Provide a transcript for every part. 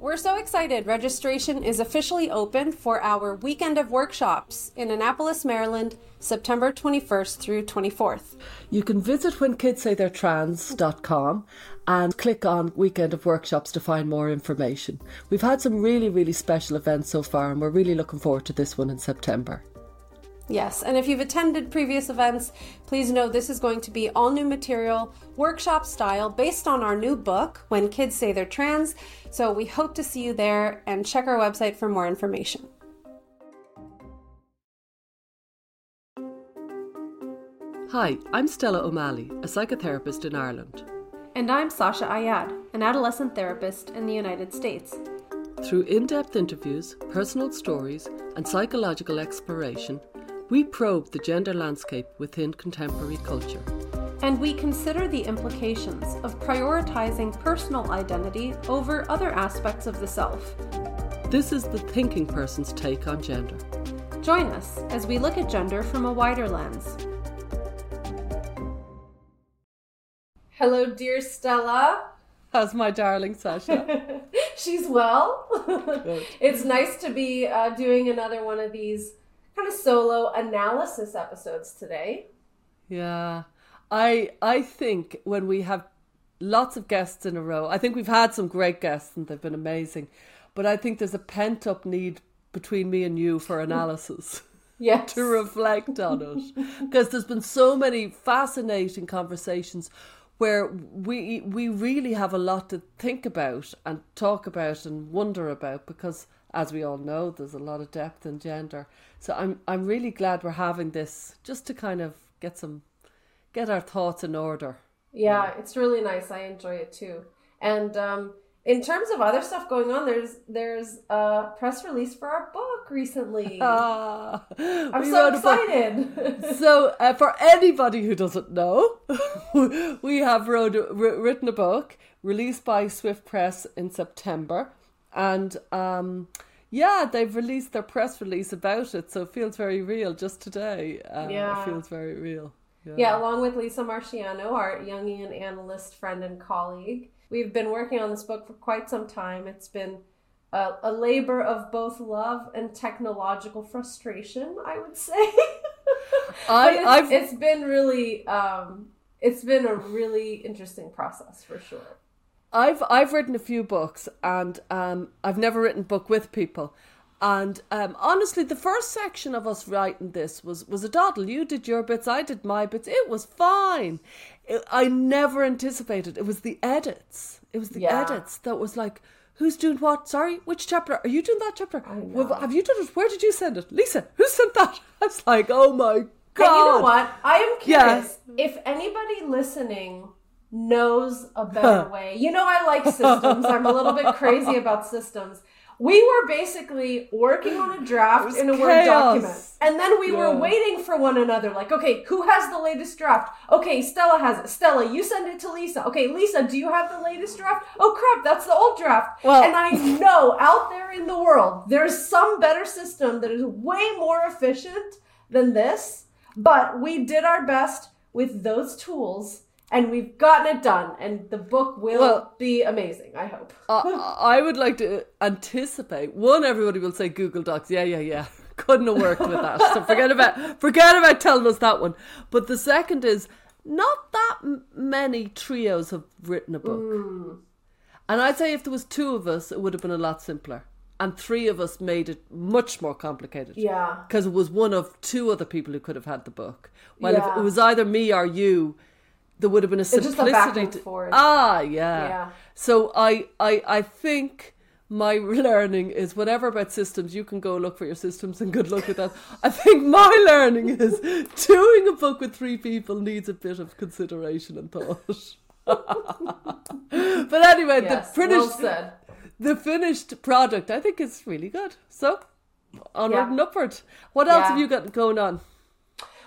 We're so excited. Registration is officially open for our weekend of workshops in Annapolis, Maryland, September 21st through 24th. You can visit whenkidssaytheyretrans.com and click on Weekend of Workshops to find more information. We've had some really, really special events so far, and we're really looking forward to this one in September. Yes, and if you've attended previous events, please know this is going to be all new material, workshop style, based on our new book, When Kids Say They're Trans. So we hope to see you there and check our website for more information. Hi, I'm Stella O'Malley, a psychotherapist in Ireland. And I'm Sasha Ayad, an adolescent therapist in the United States. Through in depth interviews, personal stories, and psychological exploration, we probe the gender landscape within contemporary culture. And we consider the implications of prioritizing personal identity over other aspects of the self. This is the thinking person's take on gender. Join us as we look at gender from a wider lens. Hello, dear Stella. How's my darling Sasha? She's well. it's nice to be uh, doing another one of these kind of solo analysis episodes today. Yeah. I I think when we have lots of guests in a row, I think we've had some great guests and they've been amazing. But I think there's a pent up need between me and you for analysis. yes. to reflect on it. Because there's been so many fascinating conversations where we we really have a lot to think about and talk about and wonder about because as we all know there's a lot of depth in gender so i'm i'm really glad we're having this just to kind of get some get our thoughts in order yeah, yeah. it's really nice i enjoy it too and um in terms of other stuff going on, there's there's a press release for our book recently. Ah, I'm so excited. so, uh, for anybody who doesn't know, we have wrote, written a book released by Swift Press in September, and um, yeah, they've released their press release about it, so it feels very real. Just today, uh, yeah, it feels very real. Yeah. yeah, along with Lisa Marchiano, our Jungian analyst friend and colleague. We've been working on this book for quite some time. It's been a, a labor of both love and technological frustration, I would say. I, it's, it's been really, um, it's been a really interesting process for sure. I've I've written a few books, and um, I've never written a book with people. And um, honestly, the first section of us writing this was was a doddle. You did your bits, I did my bits. It was fine. It, I never anticipated. It was the edits. It was the yeah. edits that was like, who's doing what? Sorry, which chapter? Are you doing that chapter? Well, have you done it? Where did you send it, Lisa? Who sent that? I was like, oh my god. And you know what? I am curious yeah. if anybody listening knows a better way. You know, I like systems. I'm a little bit crazy about systems we were basically working on a draft in a chaos. Word document. And then we yeah. were waiting for one another. Like, okay, who has the latest draft? Okay, Stella has it. Stella, you send it to Lisa. Okay, Lisa, do you have the latest draft? Oh crap, that's the old draft. Well, and I know out there in the world, there's some better system that is way more efficient than this. But we did our best with those tools and we've gotten it done and the book will well, be amazing i hope uh, i would like to anticipate one everybody will say google docs yeah yeah yeah couldn't have worked with that so forget about forget about telling us that one but the second is not that many trios have written a book mm. and i'd say if there was two of us it would have been a lot simpler and three of us made it much more complicated. Yeah. Because it was one of two other people who could have had the book. Well, yeah. if it was either me or you, there would have been a simplicity. to, ah, yeah. yeah. So I, I, I think my learning is whatever about systems, you can go look for your systems and good luck with that. I think my learning is doing a book with three people needs a bit of consideration and thought. but anyway, yes, the finished, well the finished product, I think is really good. So onward yeah. and upward. What else yeah. have you got going on?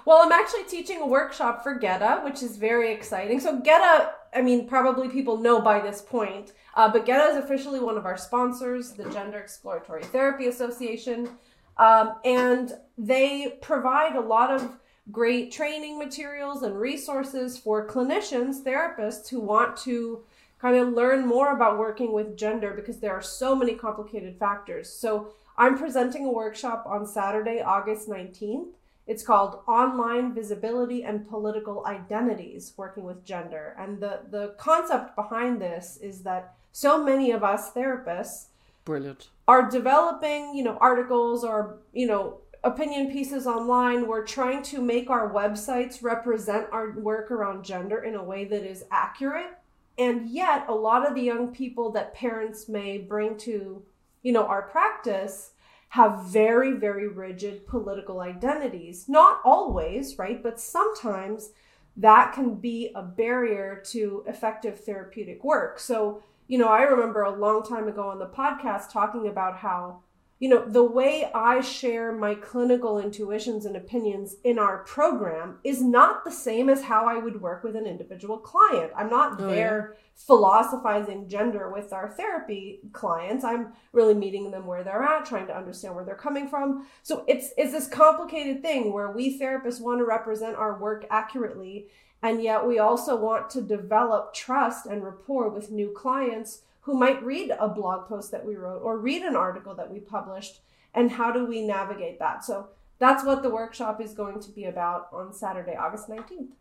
Well, I'm actually teaching a workshop for GETA, which is very exciting. So GETA, I mean, probably people know by this point, uh, but GETA is officially one of our sponsors, the Gender Exploratory Therapy Association, um, and they provide a lot of great training materials and resources for clinicians, therapists who want to kind of learn more about working with gender because there are so many complicated factors. So I'm presenting a workshop on Saturday, August 19th. It's called Online Visibility and Political Identities Working with Gender. And the, the concept behind this is that so many of us therapists brilliant are developing, you know, articles or, you know, opinion pieces online. We're trying to make our websites represent our work around gender in a way that is accurate. And yet, a lot of the young people that parents may bring to, you know, our practice have very, very rigid political identities. Not always, right? But sometimes that can be a barrier to effective therapeutic work. So, you know, I remember a long time ago on the podcast talking about how you know, the way I share my clinical intuitions and opinions in our program is not the same as how I would work with an individual client. I'm not oh, there yeah. philosophizing gender with our therapy clients. I'm really meeting them where they're at, trying to understand where they're coming from. So it's it's this complicated thing where we therapists want to represent our work accurately and yet we also want to develop trust and rapport with new clients who might read a blog post that we wrote or read an article that we published and how do we navigate that? So that's what the workshop is going to be about on saturday august 19th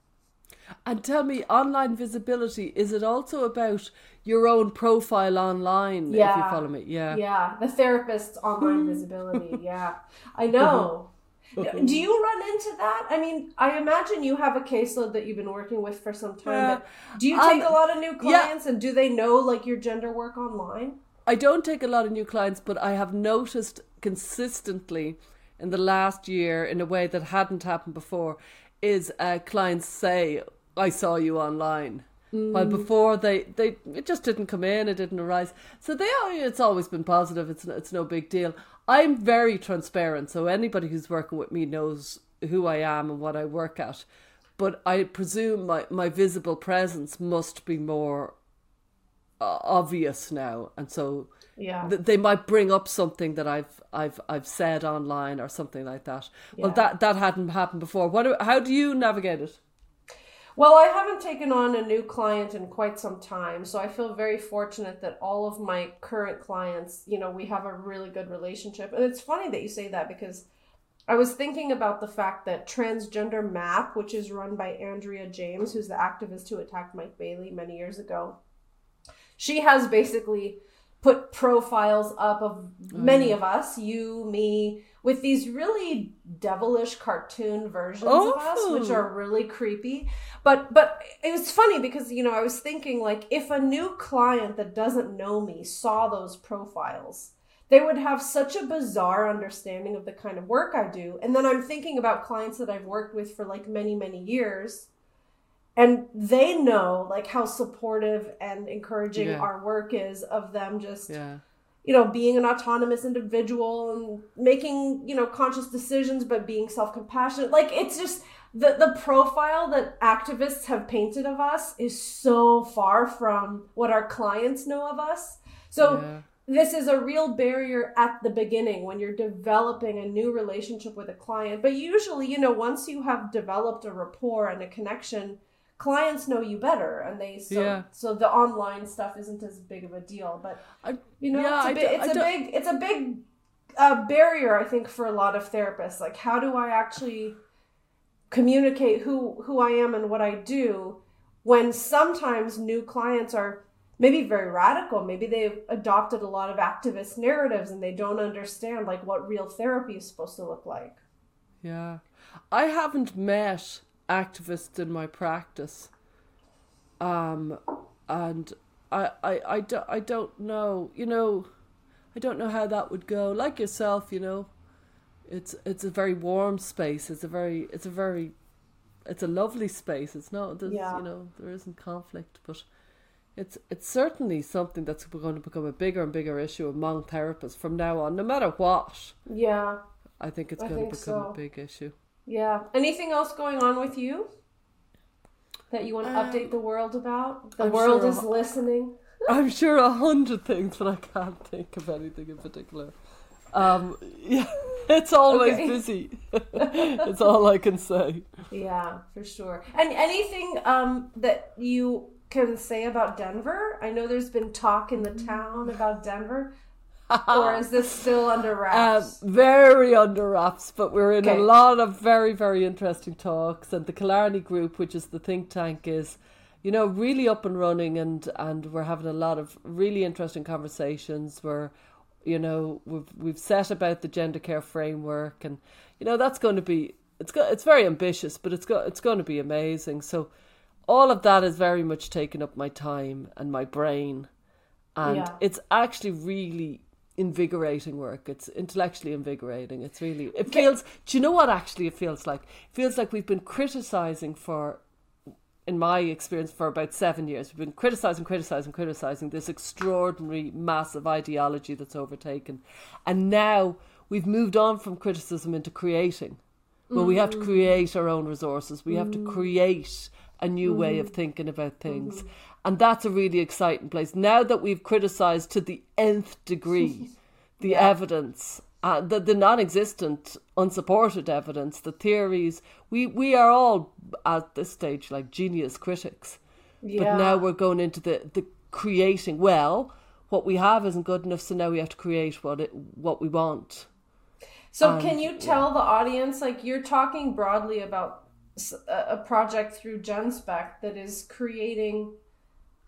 and tell me online visibility is it also about your own profile online yeah. if you follow me? Yeah. Yeah the therapist's online visibility. Yeah. I know mm-hmm. Do you run into that? I mean, I imagine you have a caseload that you've been working with for some time. Do you take um, a lot of new clients, yeah. and do they know like your gender work online? I don't take a lot of new clients, but I have noticed consistently in the last year, in a way that hadn't happened before, is uh, clients say, "I saw you online." Mm. While before they, they it just didn't come in, it didn't arise. So they it's always been positive. It's it's no big deal. I'm very transparent, so anybody who's working with me knows who I am and what I work at. But I presume my, my visible presence must be more uh, obvious now, and so yeah, th- they might bring up something that I've I've I've said online or something like that. Yeah. Well, that that hadn't happened before. What? How do you navigate it? Well, I haven't taken on a new client in quite some time, so I feel very fortunate that all of my current clients, you know, we have a really good relationship. And it's funny that you say that because I was thinking about the fact that Transgender Map, which is run by Andrea James, who's the activist who attacked Mike Bailey many years ago, she has basically put profiles up of oh, many of us, you, me, with these really devilish cartoon versions oh. of us, which oh. are really creepy. But but it was funny because you know I was thinking like if a new client that doesn't know me saw those profiles, they would have such a bizarre understanding of the kind of work I do. And then I'm thinking about clients that I've worked with for like many many years and they know like how supportive and encouraging yeah. our work is of them just yeah you know being an autonomous individual and making you know conscious decisions but being self-compassionate like it's just the the profile that activists have painted of us is so far from what our clients know of us so yeah. this is a real barrier at the beginning when you're developing a new relationship with a client but usually you know once you have developed a rapport and a connection clients know you better and they so yeah. so the online stuff isn't as big of a deal but I, you know yeah, it's a, it's a big it's a big uh, barrier i think for a lot of therapists. Like how do i actually communicate who who i am and what i do when sometimes new clients are maybe very radical? Maybe they've adopted a lot of activist narratives and they don't understand like what real therapy is supposed to look like. Yeah. I haven't met activist in my practice. Um, and I, I, I, do, I don't know, you know, I don't know how that would go. Like yourself, you know, it's it's a very warm space. It's a very it's a very it's a lovely space. It's not yeah. you know there isn't conflict, but it's it's certainly something that's going to become a bigger and bigger issue among therapists from now on, no matter what. Yeah, I think it's I going think to become so. a big issue. Yeah. Anything else going on with you that you want to um, update the world about? The I'm world sure is listening. I'm sure a hundred things, but I can't think of anything in particular. Um, yeah, it's always okay. busy. it's all I can say. Yeah, for sure. And anything um, that you can say about Denver? I know there's been talk in the town about Denver. Or is this still under wraps? Um, very under wraps, but we're in Okay. a lot of very, very interesting talks. And the Killarney Group, which is the think tank, is, you know, really up and running, and and we're having a lot of really interesting conversations. Where, you know, we've we've set about the gender care framework, and you know that's going to be it's go, it's very ambitious, but it's go, it's going to be amazing. So, all of that is very much taken up my time and my brain and Yeah. it's actually really invigorating work. It's intellectually invigorating. It's really it feels do you know what actually it feels like? It feels like we've been criticizing for in my experience for about seven years we've been criticizing criticizing criticizing this extraordinary massive ideology that's overtaken. And now we've moved on from criticism into creating well we have to mm. create our own resources. We have to mm. create a new way of mm-hmm. thinking about things mm-hmm. And that's a really exciting place now that we've criticized to the nth degree the evidence uh, the, the non-existent unsupported evidence the theories we we are all at this stage like genius critics yeah. but now we're going into the the creating well what we have isn't good enough so now we have to create what it what we want So Um, can you tell the audience, like you're talking broadly about a project through Genspect that is creating.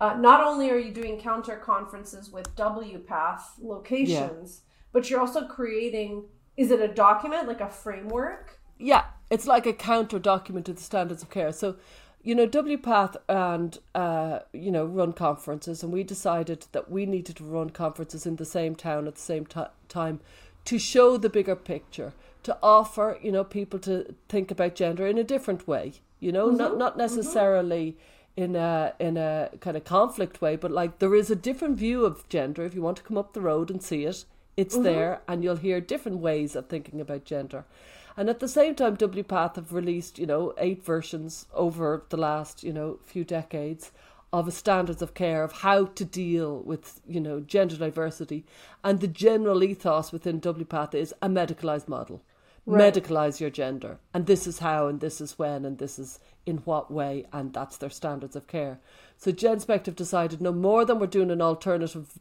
Uh, not only are you doing counter conferences with WPATH locations, but you're also creating. Is it a document like a framework? Yeah, it's like a counter document to the standards of care. So, you know, WPATH and, uh, you know, run conferences, and we decided that we needed to run conferences in the same town at the same ti time to show the bigger picture, to offer, you know, people to think about gender in a different way, you know, not, not necessarily in a in a kind of conflict way, but like there is a different view of gender. If you want to come up the road and see it, it's mm-hmm. there, and you'll hear different ways of thinking about gender. And at the same time, WPATH have released, you know, eight versions over the last, you know, few decades of a standards of care of how to deal with, you know, gender diversity. And the general ethos within WPATH is a medicalized model. Right. Medicalize your gender. And this is how, and this is when, and this is in what way, and that's their standards of care. So Genspect have decided no more than we're doing an alternative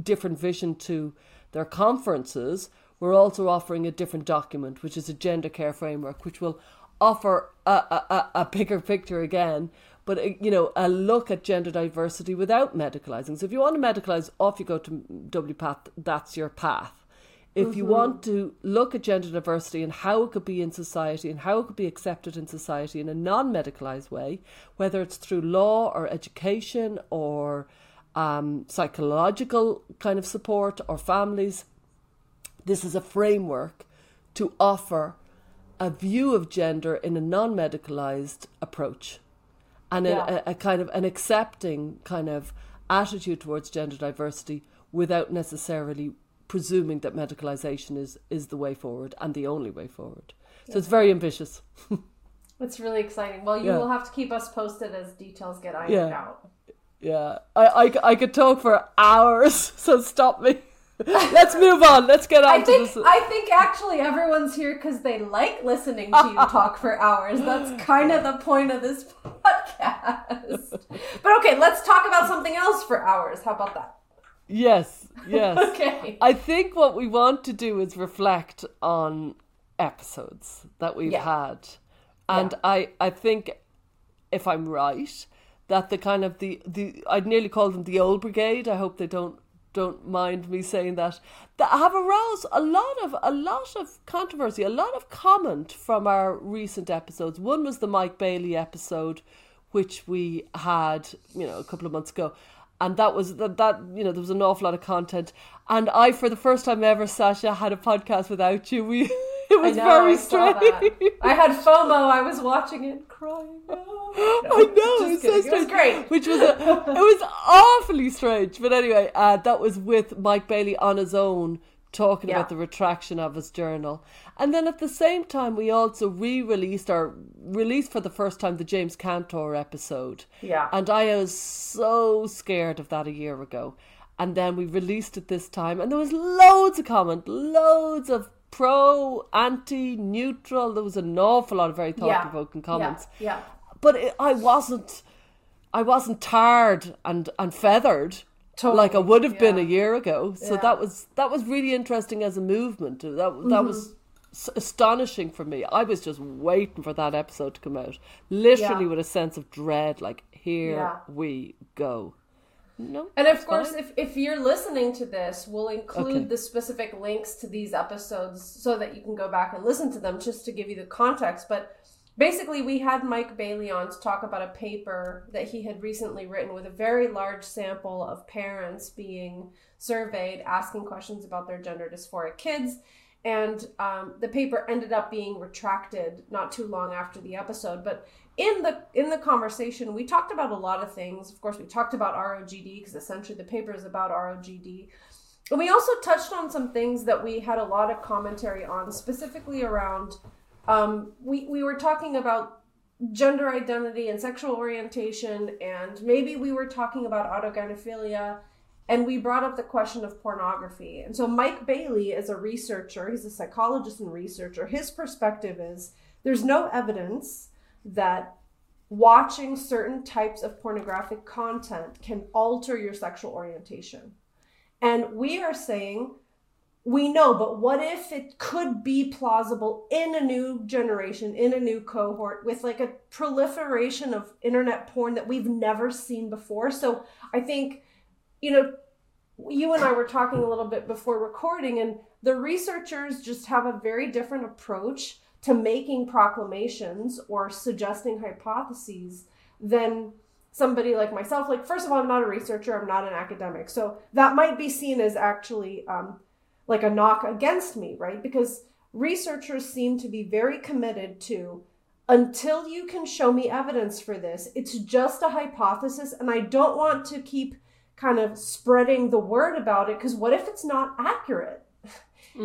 different vision to their conferences, we're also offering a different document, which is a gender care framework, which will offer a, a, a- bigger picture again, but uh, you know, a look at gender diversity without medicalizing. So if you want to medicalize, off you go to WPATH, that's your path. If you want to look at gender diversity and how it could be in society and how it could be accepted in society in a non medicalized way, whether it's through law or education or um, psychological kind of support or families, this is a framework to offer a view of gender in a non medicalized approach and Yeah. a, a kind of an accepting kind of attitude towards gender diversity without necessarily presuming that medicalization is, is the way forward and the only way forward. So it's very ambitious. It's really exciting. Well, you Yeah. will have to keep us posted as details get ironed Yeah. out. Yeah, I, I, I could talk for hours, so stop me. Let's move on. Let's get on I think this. I think actually everyone's here because they like listening to you talk for hours. That's kind of the point of this podcast. But okay, let's talk about something else for hours. How about that? Yes, yes. Okay. I think what we want to do is reflect on episodes that we've Yeah. had. And I, I think if I'm right, that the kind of the, the I'd nearly call them the old brigade. I hope they don't don't mind me saying that. That have aroused a lot of a lot of controversy, a lot of comment from our recent episodes. One was the Mike Bailey episode, which we had, you know, a couple of months ago. And that was that, that you know there was an awful lot of content, and I for the first time ever, Sasha had a podcast without you. We it was know, very I strange. I had FOMO. I was watching it crying. I know it's so kidding. It was great. Which was a, it was awfully strange. But anyway, uh, that was with Mike Bailey on his own talking Yeah. about the retraction of his journal, and then at the same time we also re-released or released for the first time the James Cantor episode. Yeah. and I was so scared of that a year ago. And then we released it this time, and there was loads of comment, loads of pro, anti, neutral. There was an awful lot of very thought provoking comments Yeah. yeah. but it, I wasn't. I wasn't tarred and and feathered totally. like I would have yeah. been a year ago. So yeah. that was that was really interesting as a movement. That that mm-hmm. was astonishing for me. I was just waiting for that episode to come out, literally yeah. with a sense of dread. Like here we go. No, and of course, if, if you're listening to this, we'll include okay. the specific links to these episodes so that you can go back and listen to them just to give you the context. But basically, we had Mike Bailey on to talk about a paper that he had recently written with a very large sample of parents being surveyed, asking questions about their gender dysphoric kids. And um, the paper ended up being retracted not too long after the episode. But in the in the conversation we talked about a lot of things of course we talked about rogd because essentially the paper is about rogd and we also touched on some things that we had a lot of commentary on specifically around um, we, we were talking about gender identity and sexual orientation and maybe we were talking about autogynephilia and we brought up the question of pornography and so mike bailey is a researcher he's a psychologist and researcher his perspective is there's no evidence that watching certain types of pornographic content can alter your sexual orientation. And we are saying, we know, but what if it could be plausible in a new generation, in a new cohort, with like a proliferation of internet porn that we've never seen before? So I think, you know, you and I were talking a little bit before recording, and the researchers just have a very different approach to making proclamations or suggesting hypotheses than somebody like myself. Like, first of all, I'm not a researcher, I'm not an academic. So that might be seen as actually um, like a knock against me, right? Because researchers seem to be very committed to until you can show me evidence for this, it's just a hypothesis. And I don't want to keep kind of spreading the word about it because what if it's not accurate? Mm.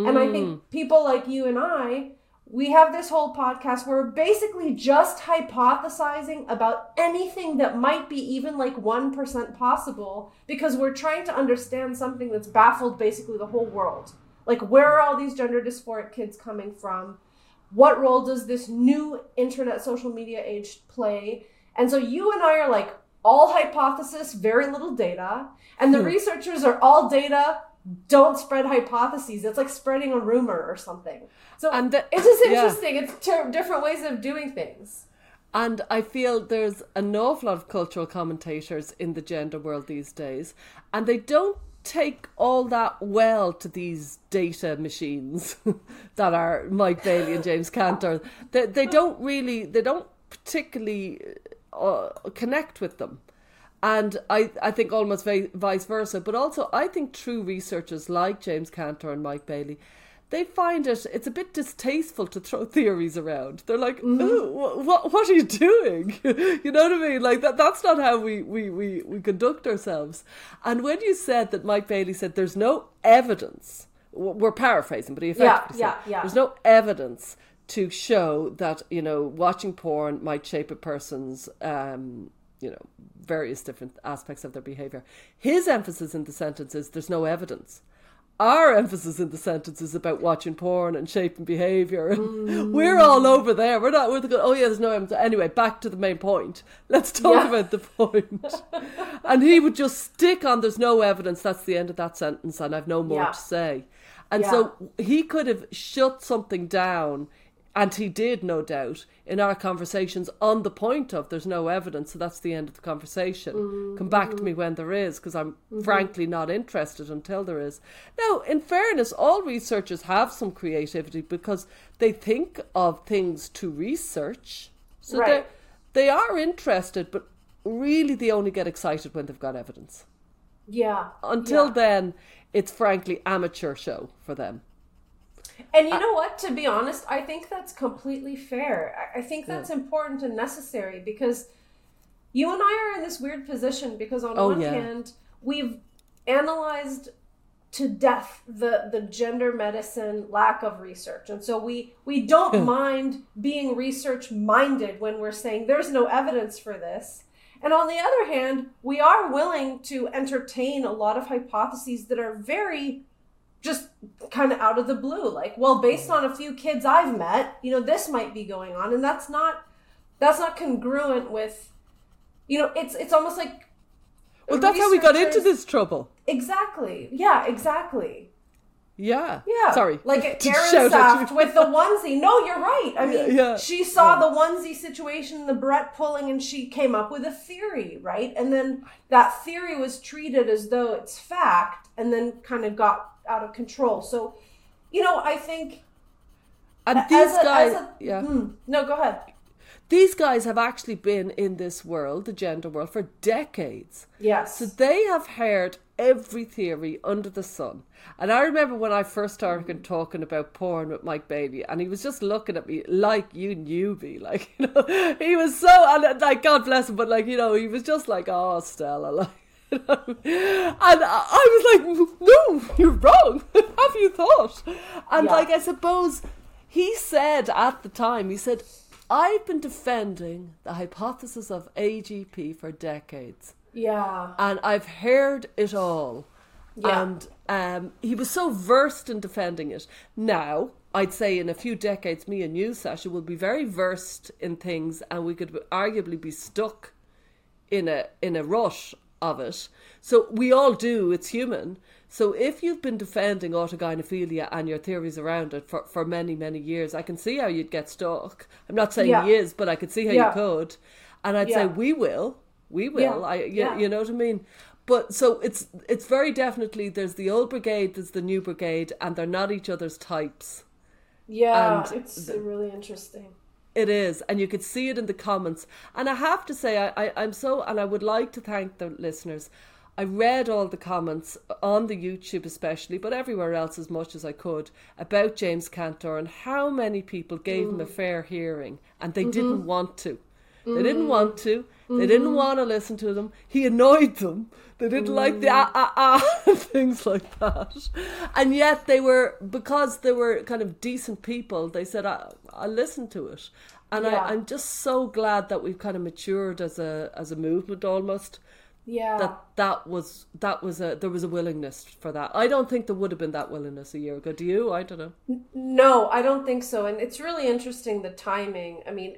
And I think mm. people like you and I, we have this whole podcast where we're basically just hypothesizing about anything that might be even like 1% possible because we're trying to understand something that's baffled basically the whole world. Like, where are all these gender dysphoric kids coming from? What role does this new internet social media age play? And so you and I are like all hypothesis, very little data. And the hmm. researchers are all data, don't spread hypotheses. It's like spreading a rumor or something. So and the, it's just interesting. Yeah. It's ter- different ways of doing things. And I feel there's an awful lot of cultural commentators in the gender world these days, and they don't take all that well to these data machines that are Mike Bailey and James Cantor. They, they don't really, they don't particularly uh, connect with them. And I, I think almost vice versa. But also, I think true researchers like James Cantor and Mike Bailey, they find it it's a bit distasteful to throw theories around. They're like, mm. what what are you doing? you know what I mean? Like that that's not how we, we, we, we conduct ourselves. And when you said that Mike Bailey said there's no evidence, we're paraphrasing, but he effectively yeah, said yeah, yeah. there's no evidence to show that you know watching porn might shape a person's um, you know various different aspects of their behavior. His emphasis in the sentence is there's no evidence our emphasis in the sentence is about watching porn and shaping behavior and mm. we're all over there we're not we're the oh yeah there's no evidence anyway back to the main point let's talk yeah. about the point. point and he would just stick on there's no evidence that's the end of that sentence and i've no more yeah. to say and yeah. so he could have shut something down and he did, no doubt, in our conversations on the point of there's no evidence, so that's the end of the conversation. Mm-hmm. Come back to me when there is, because I'm mm-hmm. frankly not interested until there is. Now, in fairness, all researchers have some creativity because they think of things to research. So right. they are interested, but really they only get excited when they've got evidence. Yeah. Until yeah. then, it's frankly amateur show for them. And you know what? To be honest, I think that's completely fair. I think that's yeah. important and necessary because you and I are in this weird position because on oh, one yeah. hand, we've analyzed to death the the gender medicine lack of research and so we we don't hmm. mind being research minded when we're saying there's no evidence for this and on the other hand we are willing to entertain a lot of hypotheses that are very just kind of out of the blue like well based on a few kids i've met you know this might be going on and that's not that's not congruent with you know, it's it's almost like well, that's how we got into this trouble. Exactly. Yeah, exactly. Yeah. Yeah. Sorry. Like Ehrensaft with the onesie. No, you're right. I mean, Yeah. she saw the onesie situation, the Brett pulling, and she came up with a theory, right? And then that theory was treated as though it's fact and then kind of got out of control. So, you know, I think. And these a- guys, a- yeah, Hmm. no, go ahead. these guys have actually been in this world, the gender world, for decades. Yes. So they have heard every theory under the sun. And I remember when I first started talking about porn with Mike Bailey, and he was just looking at me like you knew me, like you know, he was so and like God bless him, but like you know, he was just like, oh Stella, like. And I I was like, no, you're wrong. have you thought? And Yeah. like, I suppose he said at the time, he said, I've been defending the hypothesis of AGP for decades yeah. and I've heard it all. Yeah. And um, he was so versed in defending it. Now, I'd say in a few decades, me and you, Sasha, will be very versed in things, and we could arguably be stuck in a in a rush of it. So we all do. It's human. So if you've been defending autogynephilia and your theories around it for, for many many years, I can see how you'd get stuck. I'm not saying Yeah. he is, but I could see how Yeah. you could. And I'd Yeah. say we will, we will. I you, Yeah. you know what I mean. But so it's it's very definitely there's the old brigade, there's the new brigade, and they're not each other's types. Yeah. and it's really interesting. It is, and you could see it in the comments. And I have to say, I, I, I'm so, and I would like to thank the listeners. I read all the comments on the YouTube, especially, but everywhere else as much as I could about James Cantor and how many people gave him a mm. fair hearing and they didn't mm-hmm. want to. They didn't want to. They didn't want to listen to them. He annoyed them. They didn't like the ah ah ah things like that. And yet they were because they were kind of decent people. They said, "I I listen to it," and Yeah. I, I'm just so glad that we've kind of matured as a as a movement almost. Yeah. That that was that was a there was a willingness for that. I don't think there would have been that willingness a year ago. Do you? I don't know. No, I don't think so. And it's really interesting the timing. I mean,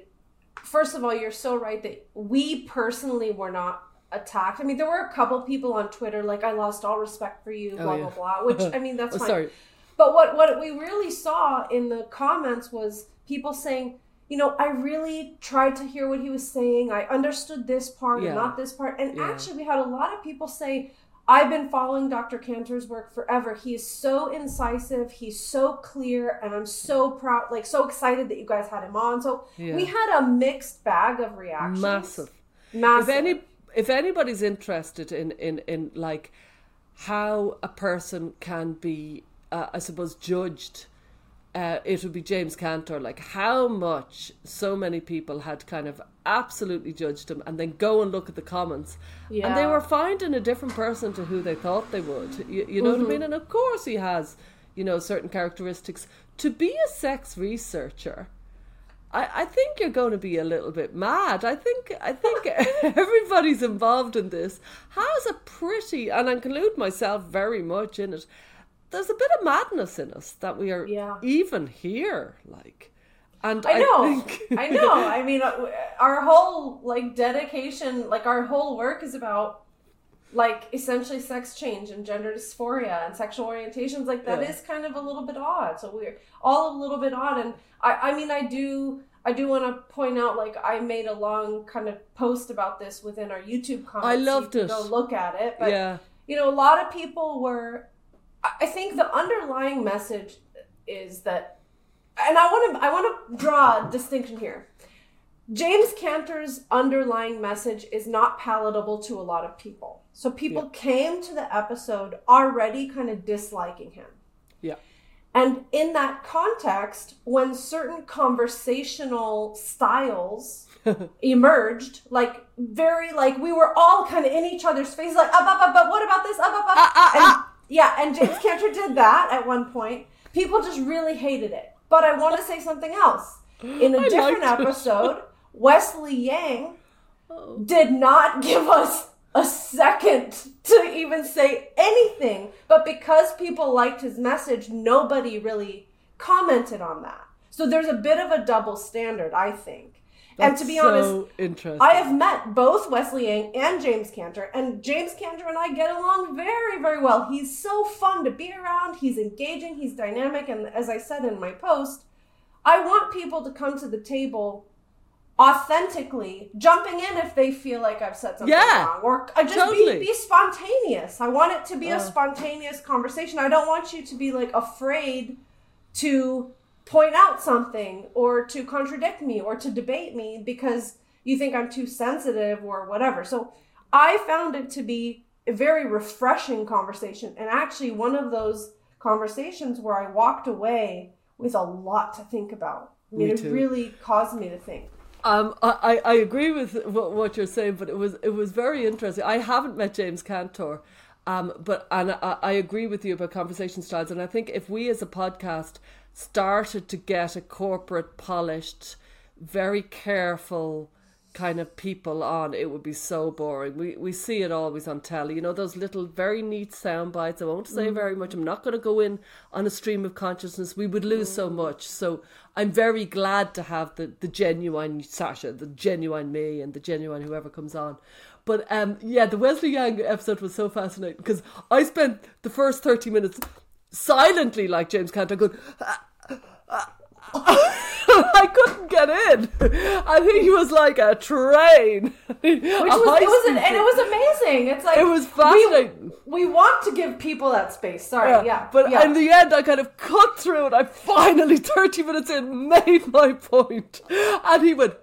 first of all, you're so right that we personally were not attacked. I mean, there were a couple people on Twitter like, "I lost all respect for you," oh, blah yeah. blah blah. Which I mean, that's Oh, fine. sorry. But what what we really saw in the comments was people saying, you know, I really tried to hear what he was saying. I understood this part Yeah. and not this part. And Yeah. actually, we had a lot of people say, I've been following Dr. Cantor's work forever. He is so incisive. He's so clear. And I'm so proud, like, so excited that you guys had him on. So Yeah. we had a mixed bag of reactions. Massive. Massive. if any if anybody's interested in in in like how a person can be uh, i suppose judged uh, it would be James Cantor, like how much so many people had kind of absolutely judged him, and then go and look at the comments, and they were finding a different person to who they thought they would. You, you know what I mean? And of course, he has, you know, certain characteristics. To be a sex researcher, I, I think you're going to be a little bit mad. I think I think everybody's involved in this has a pretty, and I include myself very much in it. There's a bit of madness in us that we are Yeah. even here, like. And I know. think, I know. I mean, uh, our whole like dedication, like our whole work is about like essentially sex change and gender dysphoria and sexual orientations. Like that is Yeah. kind of a little bit odd. So we're all a little bit odd. And I, I mean, I do, I do want to point out, like I made a long kind of post about this within our YouTube comments. I so you loved can it. Go look at it. But yeah, you know, a lot of people were. I think the underlying message is that, and I want to I want to draw a distinction here. James Cantor's underlying message is not palatable to a lot of people. So people came to the episode already kind of disliking him. yeah, And in that context, when certain conversational styles emerged, like very like we were all kind of in each other's faces, like up, up, up, but what about this? Up, up, up. Ah, and, yeah, and James Cantor did that at one point. People just really hated it. But I want to say something else. In a I different episode, Wesley Yang Oh. did not give us a second to even say anything. But because people liked his message, nobody really commented on that. So there's a bit of a double standard, I think. And to be so honest, interesting. I have met both Wesley Yang and James Cantor, and James Cantor and I get along very, very well. He's so fun to be around. He's engaging. He's dynamic, and as I said in my post, I want people to come to the table authentically, jumping in if they feel like I've said something Yeah, wrong, or just totally. be, be spontaneous. I want it to be a Uh. spontaneous conversation. I don't want you to be like afraid to point out something or to contradict me or to debate me because you think I'm too sensitive or whatever. So I found it to be a very refreshing conversation and actually one of those conversations where I walked away with a lot to think about. I mean, Me it too. really caused me to think. Um, I, I I agree with what, what you're saying, but it was it was very interesting. I haven't met James Cantor, um, but and I, I agree with you about conversation styles, and I think if we as a podcast started to get a corporate, polished, very careful kind of people on, it would be so boring. We we see it always on telly, you know, those little very neat sound bites. I won't say very much. I'm not going to go in on a stream of consciousness. We would lose so much. So I'm very glad to have the the genuine Sasha, the genuine me, and the genuine whoever comes on. But um, yeah, the Wesley Yang episode was so fascinating because I spent the first thirty minutes silently, like James Cantor, going. I couldn't get in. I think he was like a train. Which was, it was an, and it was amazing. It's like It was fascinating. We, we want to give people that space. Sorry, yeah, But yeah. in the end, I kind of cut through it. I finally, 30 minutes in, made my point. And he went,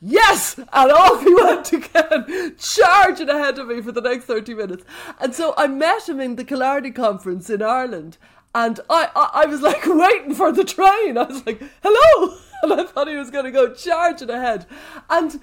yes! And off he went again, charging ahead of me for the next 30 minutes. And so I met him in the Killarney conference in Ireland. And I, I, I was like waiting for the train. I was like, hello! And I thought he was going to go charging ahead. And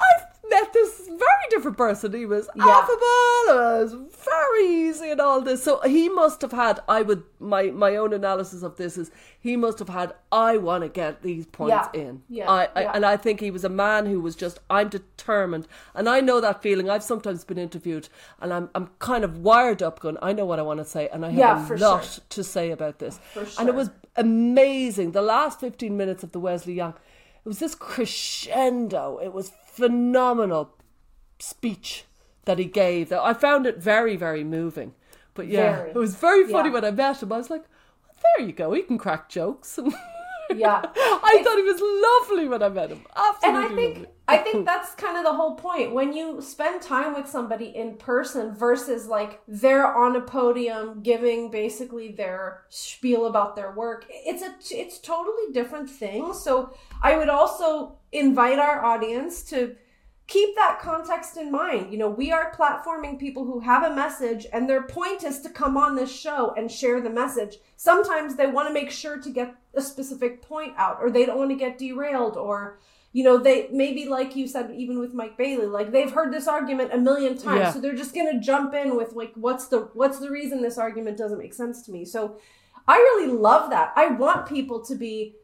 I met this very different person. He was Yeah. affable, was very easy and all this. So he must have had. I would my my own analysis of this is he must have had. I want to get these points Yeah. in. Yeah. I, I Yeah. and I think he was a man who was just. I'm determined, and I know that feeling. I've sometimes been interviewed, and I'm I'm kind of wired up, going. I know what I want to say, and I have a lot sure. to say about this. For And it was amazing. The last 15 minutes of the Wesley Yang, it was this crescendo. It was phenomenal speech that he gave. I found it very, very moving. But yeah, Very. it was very funny Yeah. when I met him. I was like, there you go. He can crack jokes. Yeah. I thought he was lovely when I met him. Absolutely. and I think lovely. I think that's kind of the whole point. When you spend time with somebody in person versus like they're on a podium giving basically their spiel about their work, it's a it's totally different thing. So I would also invite our audience to keep that context in mind. You know, we are platforming people who have a message and their point is to come on this show and share the message. Sometimes they want to make sure to get a specific point out or they don't want to get derailed or you know, they maybe like you said, even with Mike Bailey, like they've heard this argument a million times, Yeah. so they're just gonna jump in with like, what's the what's the reason this argument doesn't make sense to me? So, I really love that. I want people to be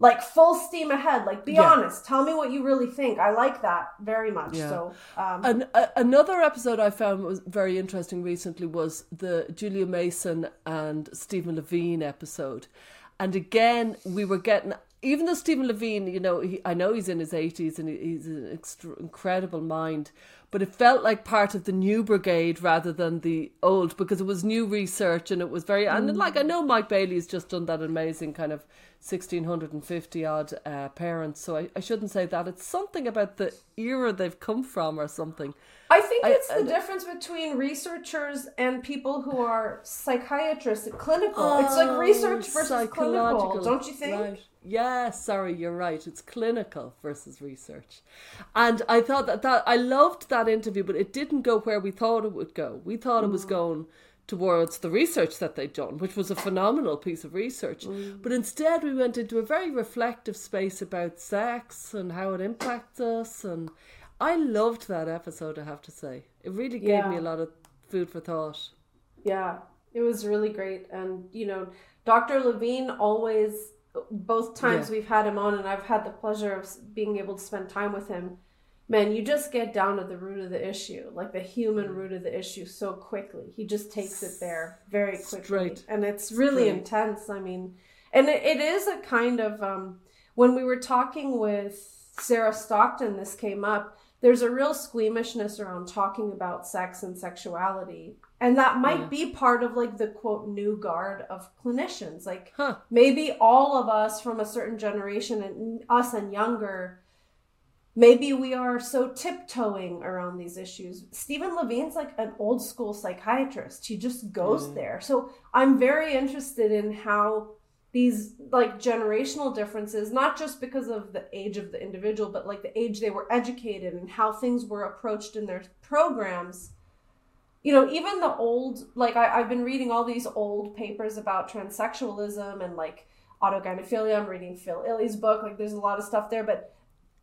like full steam ahead. Like, be Yeah. honest. Tell me what you really think. I like that very much. Yeah. So, um, An, a, another episode I found was very interesting recently was the Julia Mason and Stephen Levine episode. And again, we were getting, even though Stephen Levine, you know, he, I know he's in his 80s and he- he's an extra, incredible mind, but it felt like part of the new brigade rather than the old because it was new research and it was very, and like I know Mike Bailey's just done that amazing kind of 1650 odd uh, parents, so I, I shouldn't say that. It's something about the era they've come from or something. I think I- it's the I- difference between researchers and people who are psychiatrists, clinical. it's like research versus clinical, Oh, don't you think? Right. Yeah, sorry, you're right. It's clinical versus research. And I thought that, that I loved that interview, but it didn't go where we thought it would go. We thought it was Mm. going towards the research that they'd done, which was a phenomenal piece of research. Mm. But instead we went into a very reflective space about sex and how it impacts us and I loved that episode, I have to say. It really gave Yeah. me a lot of food for thought. Yeah, it was really great. And, you know, Dr. Levine always, both times Yeah. we've had him on, and I've had the pleasure of being able to spend time with him, man, you just get down to the root of the issue, like the human root of the issue, so quickly. He just takes it there very quickly. Straight. And it's really Straight. intense. I mean, and it, it is a kind of, um, when we were talking with Sarah Stockton, this came up. There's a real squeamishness around talking about sex and sexuality. And that might yeah. be part of like the quote new guard of clinicians. Like huh. maybe all of us from a certain generation and us and younger maybe we are so tiptoeing around these issues. Stephen Levine's like an old school psychiatrist. He just goes mm. there. So I'm very interested in how these like generational differences, not just because of the age of the individual, but like the age they were educated and how things were approached in their programs. You know, even the old, like I, I've been reading all these old papers about transsexualism and like autogynephilia. I'm reading Phil Illy's book. Like there's a lot of stuff there, but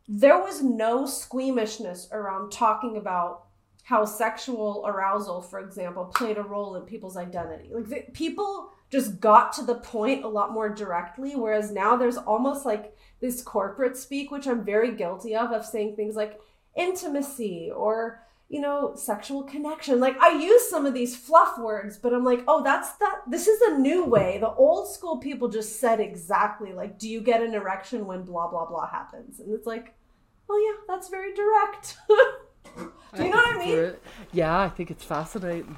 there was no squeamishness around talking about how sexual arousal, for example, played a role in people's identity. Like the, people just got to the point a lot more directly, whereas now there's almost like this corporate speak, which I'm very guilty of, of saying things like intimacy or you know sexual connection. Like i use some of these fluff words but i'm like oh that's that this is a new way. The old school people just said exactly like do you get an erection when blah blah blah happens? And it's like oh yeah, that's very direct. Do you know what I mean? Yeah, I think it's fascinating.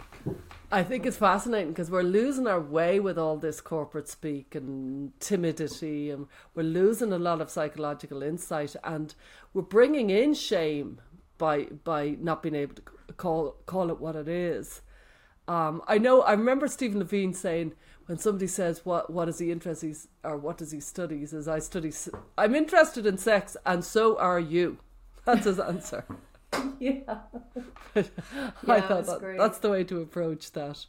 I think it's fascinating because we're losing our way with all this corporate speak and timidity, and we're losing a lot of psychological insight, and we're bringing in shame by by not being able to call call it what it is. Um, I know. I remember Stephen Levine saying when somebody says what what is he interested or what does he study, he says I study. I'm interested in sex, and so are you. That's his answer. yeah. I yeah, thought that, that's the way to approach that.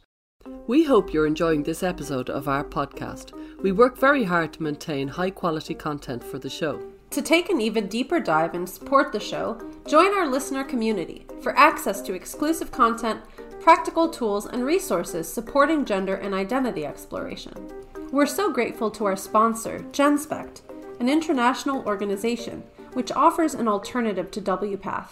We hope you're enjoying this episode of our podcast. We work very hard to maintain high quality content for the show. To take an even deeper dive and support the show, join our listener community for access to exclusive content practical tools, and resources supporting gender and identity exploration. We're so grateful to our sponsor, Genspect, an international organization which offers an alternative to WPATH,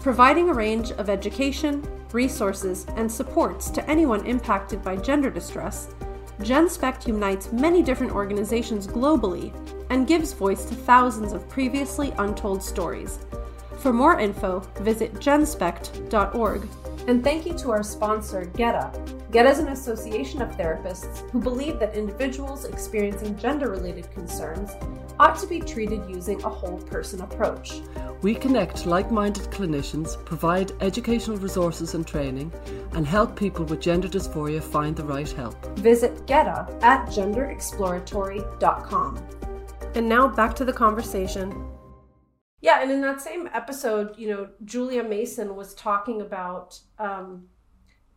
providing a range of education, resources, and supports to anyone impacted by gender distress. Genspect unites many different organizations globally and gives voice to thousands of previously untold stories. For more info, visit genspect.org. And thank you to our sponsor, GETA. GETA is an association of therapists who believe that individuals experiencing gender related concerns ought to be treated using a whole person approach. We connect like minded clinicians, provide educational resources and training, and help people with gender dysphoria find the right help. Visit GETA at genderexploratory.com. And now back to the conversation. Yeah, and in that same episode, you know, Julia Mason was talking about, um,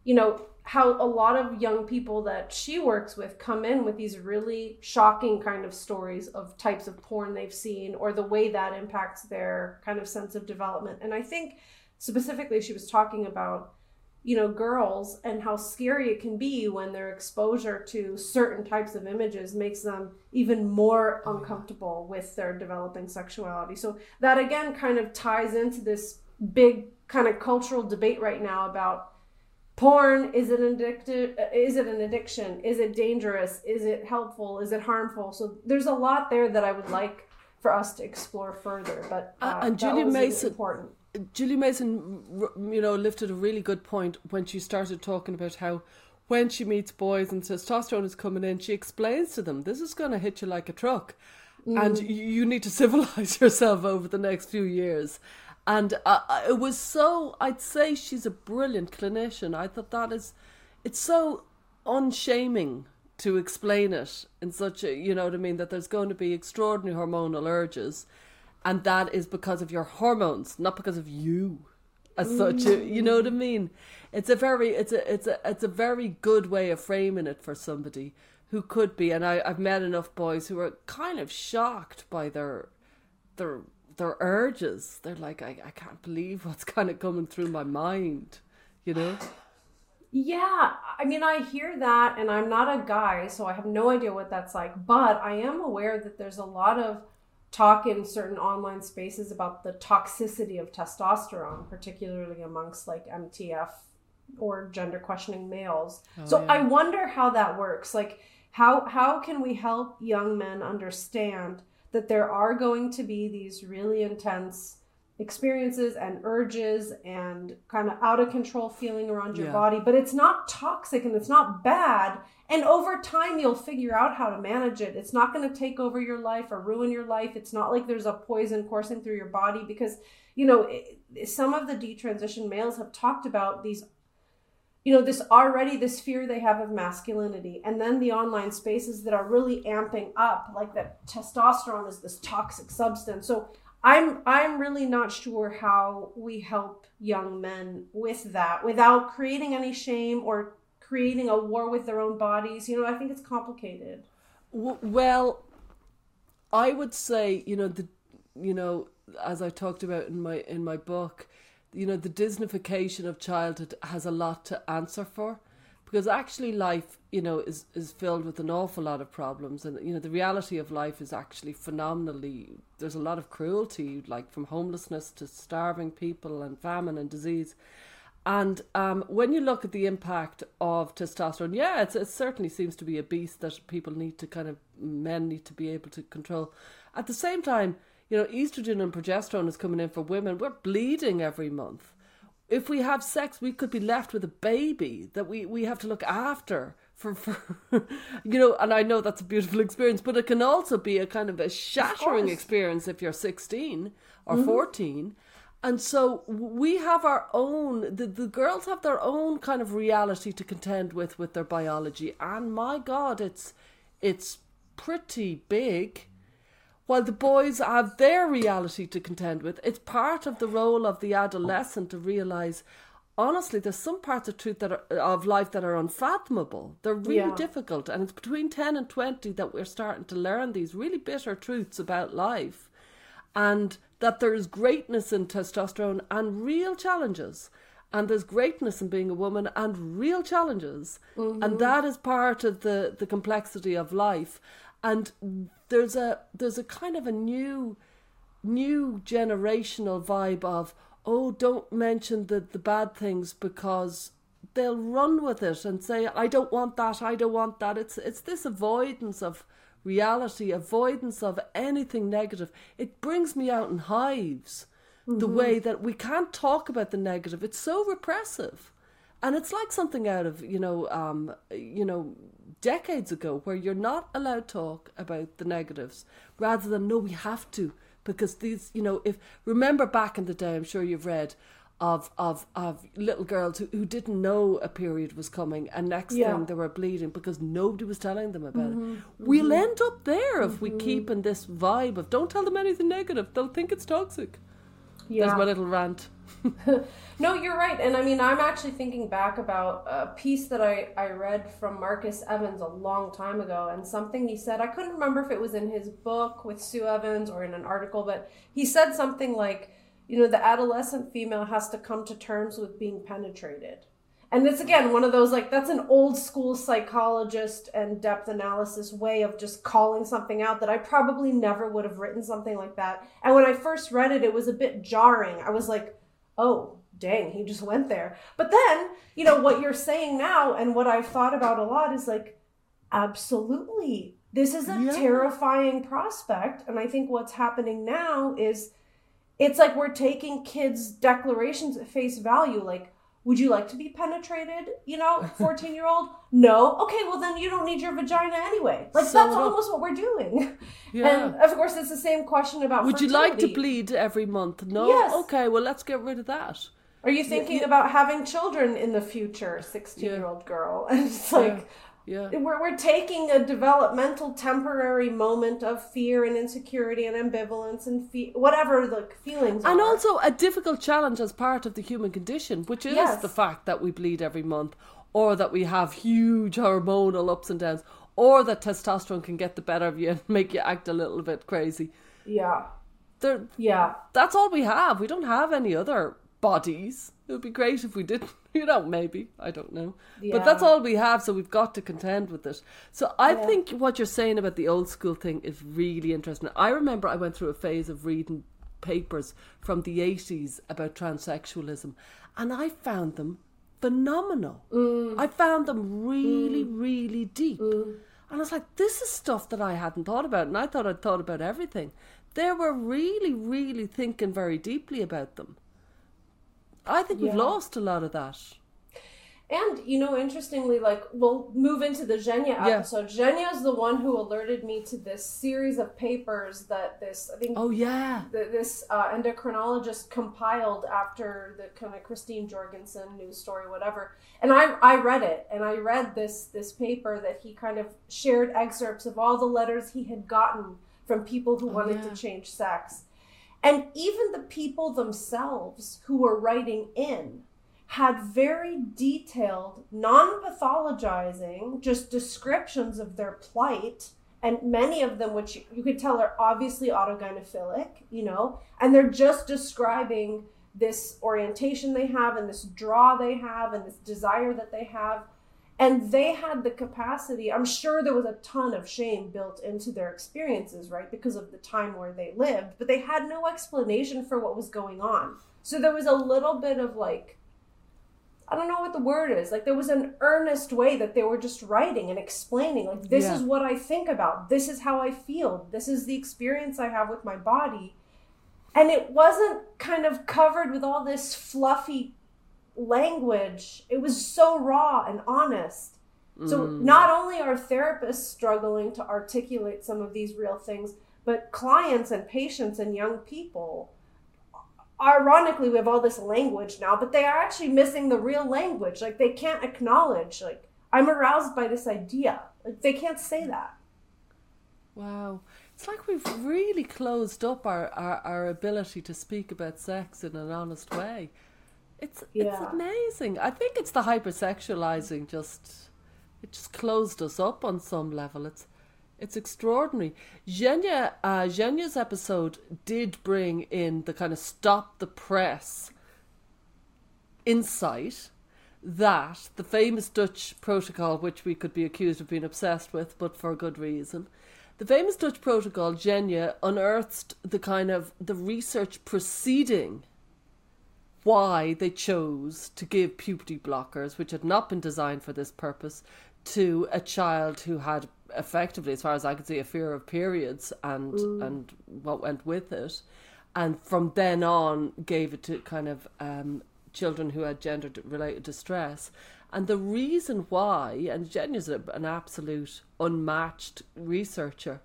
you know, how a lot of young people that she works with come in with these really shocking kind of stories of types of porn they've seen or the way that impacts their kind of sense of development. And I think specifically she was talking about you know girls and how scary it can be when their exposure to certain types of images makes them even more uncomfortable with their developing sexuality. So that again kind of ties into this big kind of cultural debate right now about porn is it addictive is it an addiction? Is it dangerous? Is it helpful? Is it harmful? So there's a lot there that i would like for us to explore further but uh, uh, and julia mason important Julia Mason, you know, lifted a really good point when she started talking about how when she meets boys and testosterone is coming in, she explains to them, this is going to hit you like a truck. Mm. And you need to civilize yourself over the next few years. And uh, it was so, I'd say she's a brilliant clinician. I thought that is, it's so unshaming to explain it in such a, you know what I mean, that there's going to be extraordinary hormonal urges and that is because of your hormones, not because of you as such. You know what I mean? It's a very it's a it's a it's a very good way of framing it for somebody who could be. And I I've met enough boys who are kind of shocked by their their their urges. They're like, I, I can't believe what's kind of coming through my mind, you know? Yeah, I mean, I hear that, and I'm not a guy, so I have no idea what that's like. But I am aware that there's a lot of talk in certain online spaces about the toxicity of testosterone, particularly amongst like MTF or gender questioning males. Oh, so yeah. I wonder how that works. Like how how can we help young men understand that there are going to be these really intense experiences and urges and kind of out of control feeling around your Yeah. body, but it's not toxic and it's not bad. And over time, you'll figure out how to manage it. It's not going to take over your life or ruin your life. It's not like there's a poison coursing through your body because, you know, it, some of the detransition males have talked about these you know this already this fear they have of masculinity and then the online spaces that are really amping up like that testosterone is this toxic substance so i'm i'm really not sure how we help young men with that without creating any shame or creating a war with their own bodies. You know i think it's complicated. Well, I would say, you know, the, you know, as I talked about in my in my book, you know, the Disneyfication of childhood has a lot to answer for, because actually life, you know, is is filled with an awful lot of problems, and you know, the reality of life is actually phenomenally. There's a lot of cruelty, like from homelessness to starving people and famine and disease. And um, when you look at the impact of testosterone, yeah, it certainly seems to be a beast that people need to kind of, men need to be able to control. At the same time, you know, estrogen and progesterone is coming in for women. We're bleeding every month. If we have sex, we could be left with a baby that we, we have to look after for, for you know, and I know that's a beautiful experience, but it can also be a kind of a shattering course. experience if you're 16 or mm-hmm. 14 and so we have our own the, the girls have their own kind of reality to contend with with their biology. And my god it's it's pretty big while the boys have their reality to contend with it's part of the role of the adolescent to realize honestly there's some parts of truth that are of life that are unfathomable. They're really Yeah. difficult and it's between 10 and 20 that we're starting to learn these really bitter truths about life and that there is greatness in testosterone and real challenges and there's greatness in being a woman and real challenges and mm-hmm. that is part of the the complexity of life. And there's a there's a kind of a new new generational vibe of oh don't mention the the bad things because they'll run with it and say i don't want that i don't want that. It's it's this avoidance of reality avoidance of anything negative. It brings me out in hives the way that we can't talk about the negative. It's so repressive. And it's like something out of you know um you know decades ago where you're not allowed to talk about the negatives rather than no we have to because these you know if remember back in the day i'm sure you've read of of of little girls who, who didn't know a period was coming and next Yeah. thing they were bleeding because nobody was telling them about it. Mm-hmm. We'll mm-hmm. end up there if we mm-hmm. keep in this vibe of don't tell them anything negative. They'll think it's toxic yeah there's my little rant No, you're right. And I mean, I'm actually thinking back about a piece that I, I read from Marcus Evans a long time ago and something he said. I couldn't remember if it was in his book with Sue Evans or in an article, but he said something like, you know, the adolescent female has to come to terms with being penetrated. And it's again one of those like that's an old school psychologist and depth analysis way of just calling something out that I probably never would have written something like that. And when I first read it, it was a bit jarring. I was like, oh, dang, he just went there. But then, you know, what you're saying now and what I've thought about a lot is like, absolutely. This is a Yeah. terrifying prospect. And I think what's happening now is it's like we're taking kids' declarations at face value. Like, would you like to be penetrated? You know, 14 year old? No. Okay, well, then you don't need your vagina anyway. Like, So that's almost what we're doing. Yeah. And of course, it's the same question about would you like to bleed every month no Yes. okay well let's get rid of that Are you thinking about having children in the future, 16 year old girl? And it's like, yeah we're, we're taking a developmental temporary moment of fear and insecurity and ambivalence and fe- whatever the feelings are. and are. also a difficult challenge as part of the human condition, which is Yes. the fact that we bleed every month, or that we have huge hormonal ups and downs, or that testosterone can get the better of you and make you act a little bit crazy. yeah. There, Yeah. that's all we have. We don't have any other bodies. It would be great if we didn't, You know, maybe I don't know, but that's all we have. So we've got to contend with it. So I Yeah. think what you're saying about the old school thing is really interesting. I remember I went through a phase of reading papers from the 80s about transsexualism, and I found them phenomenal. Mm. I found them really, mm. really deep. Mm. And I was like, this is stuff that I hadn't thought about. And I thought I'd thought about everything. They were really, really thinking very deeply about them. I think we've lost a lot of that. And you know, interestingly, like we'll move into the Yeah. episode. Zhenya is the one who alerted me to this series of papers that this I think Oh, yeah. th- this uh, endocrinologist compiled after the kind of Christine Jorgensen news story, whatever. And I I read it, and I read this this paper that he kind of shared excerpts of all the letters he had gotten from people who Oh, wanted yeah. to change sex, and even the people themselves who were writing in had very detailed, non-pathologizing, just descriptions of their plight. And many of them which you, you could tell are obviously autogynephilic you know and they're just describing this orientation they have and this draw they have and this desire that they have and they had the capacity i'm sure there was a ton of shame built into their experiences right because of the time where they lived but they had no explanation for what was going on so there was a little bit of like I don't know what the word is. Like there was an earnest way that they were just writing and explaining like this Yeah. is what I think about. This is how I feel. This is the experience I have with my body. And it wasn't kind of covered with all this fluffy language. It was so raw and honest. So mm. not only are therapists struggling to articulate some of these real things, but clients and patients and young people ironically we have all this language now but they are actually missing the real language like they can't acknowledge like i'm aroused by this idea like they can't say that Wow. It's like we've really closed up our, our, our ability to speak about sex in an honest way. It's it's amazing. I think it's the hypersexualizing just it just closed us up on some level. It's it's extraordinary. Zhenya uh episode did bring in the kind of stop the press insight that the famous Dutch protocol, which we could be accused of being obsessed with, but for good reason, the famous Dutch protocol, Zhenya, unearthed the kind of the research preceding why they chose to give puberty blockers, which had not been designed for this purpose, to a child who had effectively, as far as I could see, a fear of periods and and what went with it, and from then on gave it to kind of um, children who had gender related distress. And the reason why, and Jen is an absolute unmatched researcher,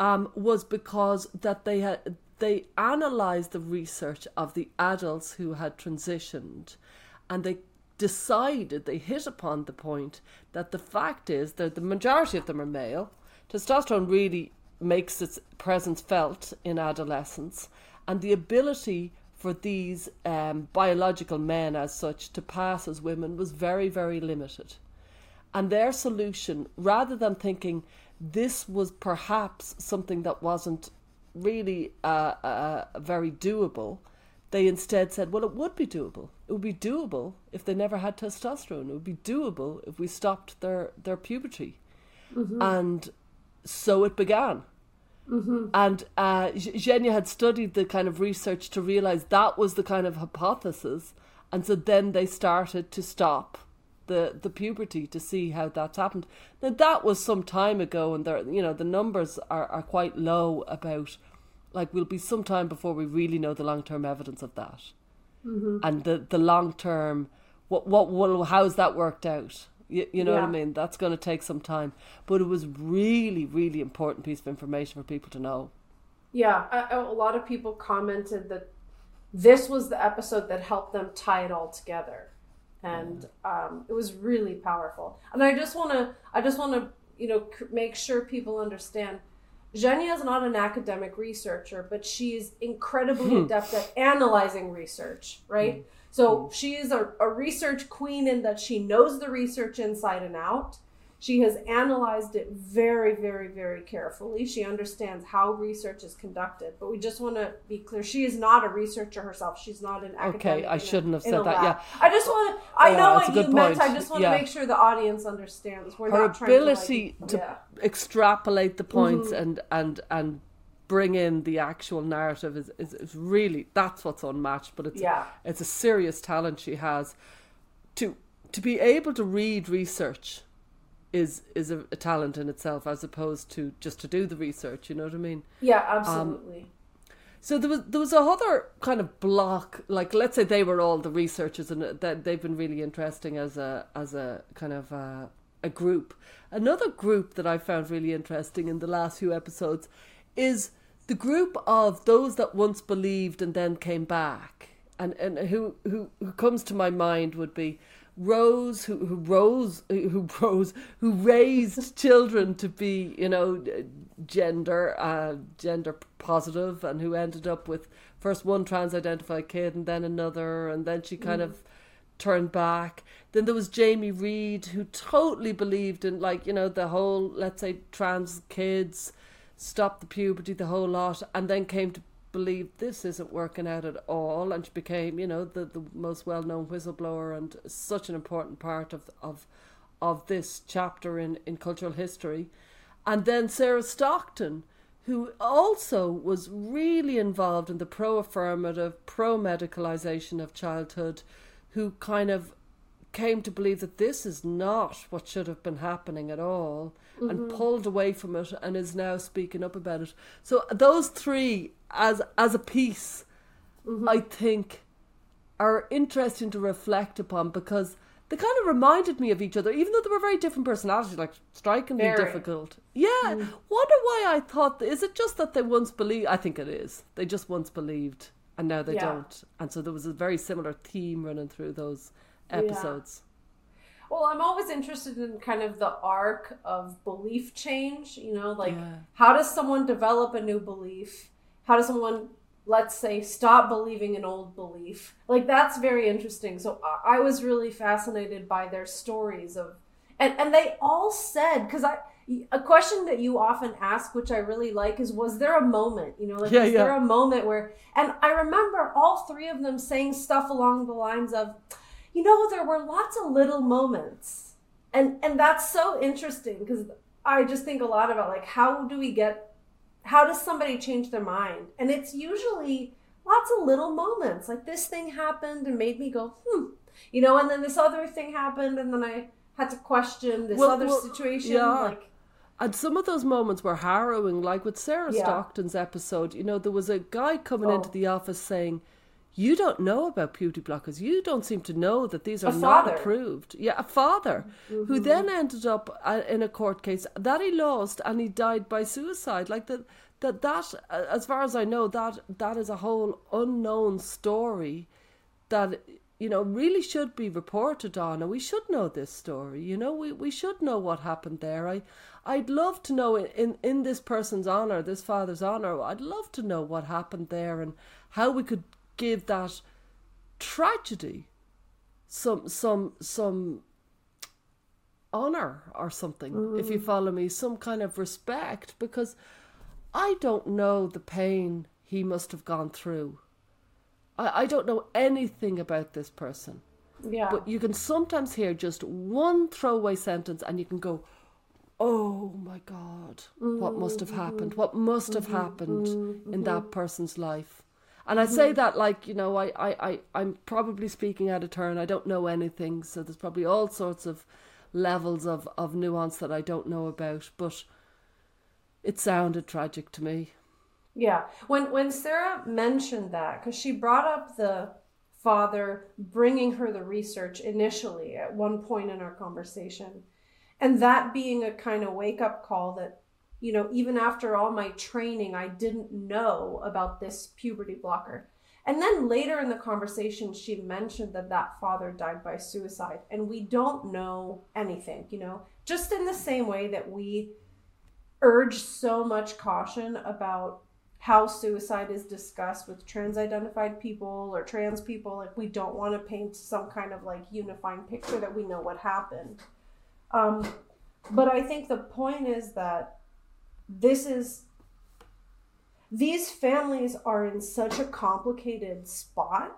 um, was because that they had they analysed the research of the adults who had transitioned, and they decided they hit upon the point that the fact is that the majority of them are male. Testosterone really makes its presence felt in adolescence, and the ability for these um, biological men, as such, to pass as women was very, very limited. And their solution, rather than thinking this was perhaps something that wasn't really uh, uh, very doable, they instead said, well, it would be doable. It would be doable if they never had testosterone. It would be doable if we stopped their, their puberty. And so it began. And uh, Zhenya had studied the kind of research to realize that was the kind of hypothesis. And so then they started to stop the, the puberty to see how that's happened. Now, that was some time ago, and there, you know, the numbers are, are quite low about, like, we'll be some time before we really know the long term evidence of that. Mm-hmm. And the, the long term, what, what, will how's that worked out? You, you know what I mean? That's going to take some time. But it was really, really important piece of information for people to know. yeah a, a lot of people commented that this was the episode that helped them tie it all together and um, it was really powerful and i just want to i just want to you know make sure people understand Zhenya is not an academic researcher, but she is incredibly adept at analyzing research, right? So she is a, a research queen in that she knows the research inside and out. She has analyzed it very, very, very carefully. She understands how research is conducted. But we just want to be clear: she is not a researcher herself. She's not an academic. Okay, I shouldn't have said that, yeah. I just want to. I Yeah, know what you good meant. I just want Yeah. to make sure the audience understands. We're Her not trying to, like- ability to yeah. extrapolate the points Mm-hmm. and, and, and bring in the actual narrative is, is, is really that's what's unmatched. But it's Yeah. it's a serious talent she has to to be able to read research is is a, a, talent in itself as opposed to just to do the research you know what i mean? Yeah absolutely. um, so there was there was a other kind of block like let's say they were all the researchers and that they've been really interesting as a as a kind of a, a group. Another group that i found really interesting in the last few episodes is the group of those that once believed and then came back. And and who who, who comes to my mind would be Rose, who who rose, who rose, who raised children to be, you know, gender, uh, gender positive, and who ended up with first one trans-identified kid and then another, and then she kind mm. of turned back. Then there was Jamie Reed who totally believed in, like, you know, the whole, let's say, trans kids, stop the puberty, the whole lot, and then came to believe this isn't working out at all and she became you know the, the most well-known whistleblower and such an important part of of of this chapter in in cultural history. And then Sarah Stockton who also was really involved in the pro-affirmative pro-medicalization of childhood who kind of came to believe that this is not what should have been happening at all mm-hmm. and pulled away from it and is now speaking up about it. So those three as as a piece mm-hmm. I think are interesting to reflect upon because they kind of reminded me of each other, even though they were very different personalities, like strikingly very. difficult. Yeah, mm. wonder why I thought. Is it just that they once believed? I think it is. They just once believed, and now they yeah. don't. And so there was a very similar theme running through those episodes. Well, I'm always interested in kind of the arc of belief change. You know, like yeah. how does someone develop a new belief? How does someone, let's say, stop believing an old belief? Like that's very interesting. So I was really fascinated by their stories of, and and they all said because I a question that you often ask, which I really like, is was there a moment? You know, like yeah, was yeah. there a moment where? And I remember all three of them saying stuff along the lines of you know, there were lots of little moments. And and that's so interesting because I just think a lot about like how do we get how does somebody change their mind? And it's usually lots of little moments. Like this thing happened and made me go, hmm. You know, and then this other thing happened and then I had to question this well, other well, situation. Yeah. Like and some of those moments were harrowing, like with Sarah yeah. Stockton's episode. You know, there was a guy coming oh. into the office saying, you don't know about puberty blockers. You don't seem to know that these are not approved. Yeah, a father mm-hmm. who then ended up uh, in a court case that he lost and he died by suicide. Like that, that, that, uh, as far as I know, that that is a whole unknown story that you know really should be reported on, and we should know this story. You know, we we should know what happened there. I. I'd love to know in, in this person's honor, this father's honor. I'd love to know what happened there and how we could give that tragedy some some some honor or something mm. if you mm. follow me some kind of respect because i don't know the pain he must have gone through i, I don't know anything about this person yeah but you can sometimes hear just one throwaway sentence and you can go oh my god mm-hmm. what must have happened what must have mm-hmm. happened mm-hmm. in that person's life and I say mm-hmm. that like, you know, I, I, I, I'm probably speaking out of turn. I don't know anything. So there's probably all sorts of levels of, of nuance that I don't know about. But it sounded tragic to me. Yeah. When, when Sarah mentioned that, because she brought up the father bringing her the research initially at one point in our conversation, and that being a kind of wake up call that you know, even after all my training, I didn't know about this puberty blocker. And then later in the conversation, she mentioned that that father died by suicide, and we don't know anything, you know, just in the same way that we urge so much caution about how suicide is discussed with trans identified people or trans people. Like, we don't want to paint some kind of like unifying picture that we know what happened. Um, but I think the point is that this is these families are in such a complicated spot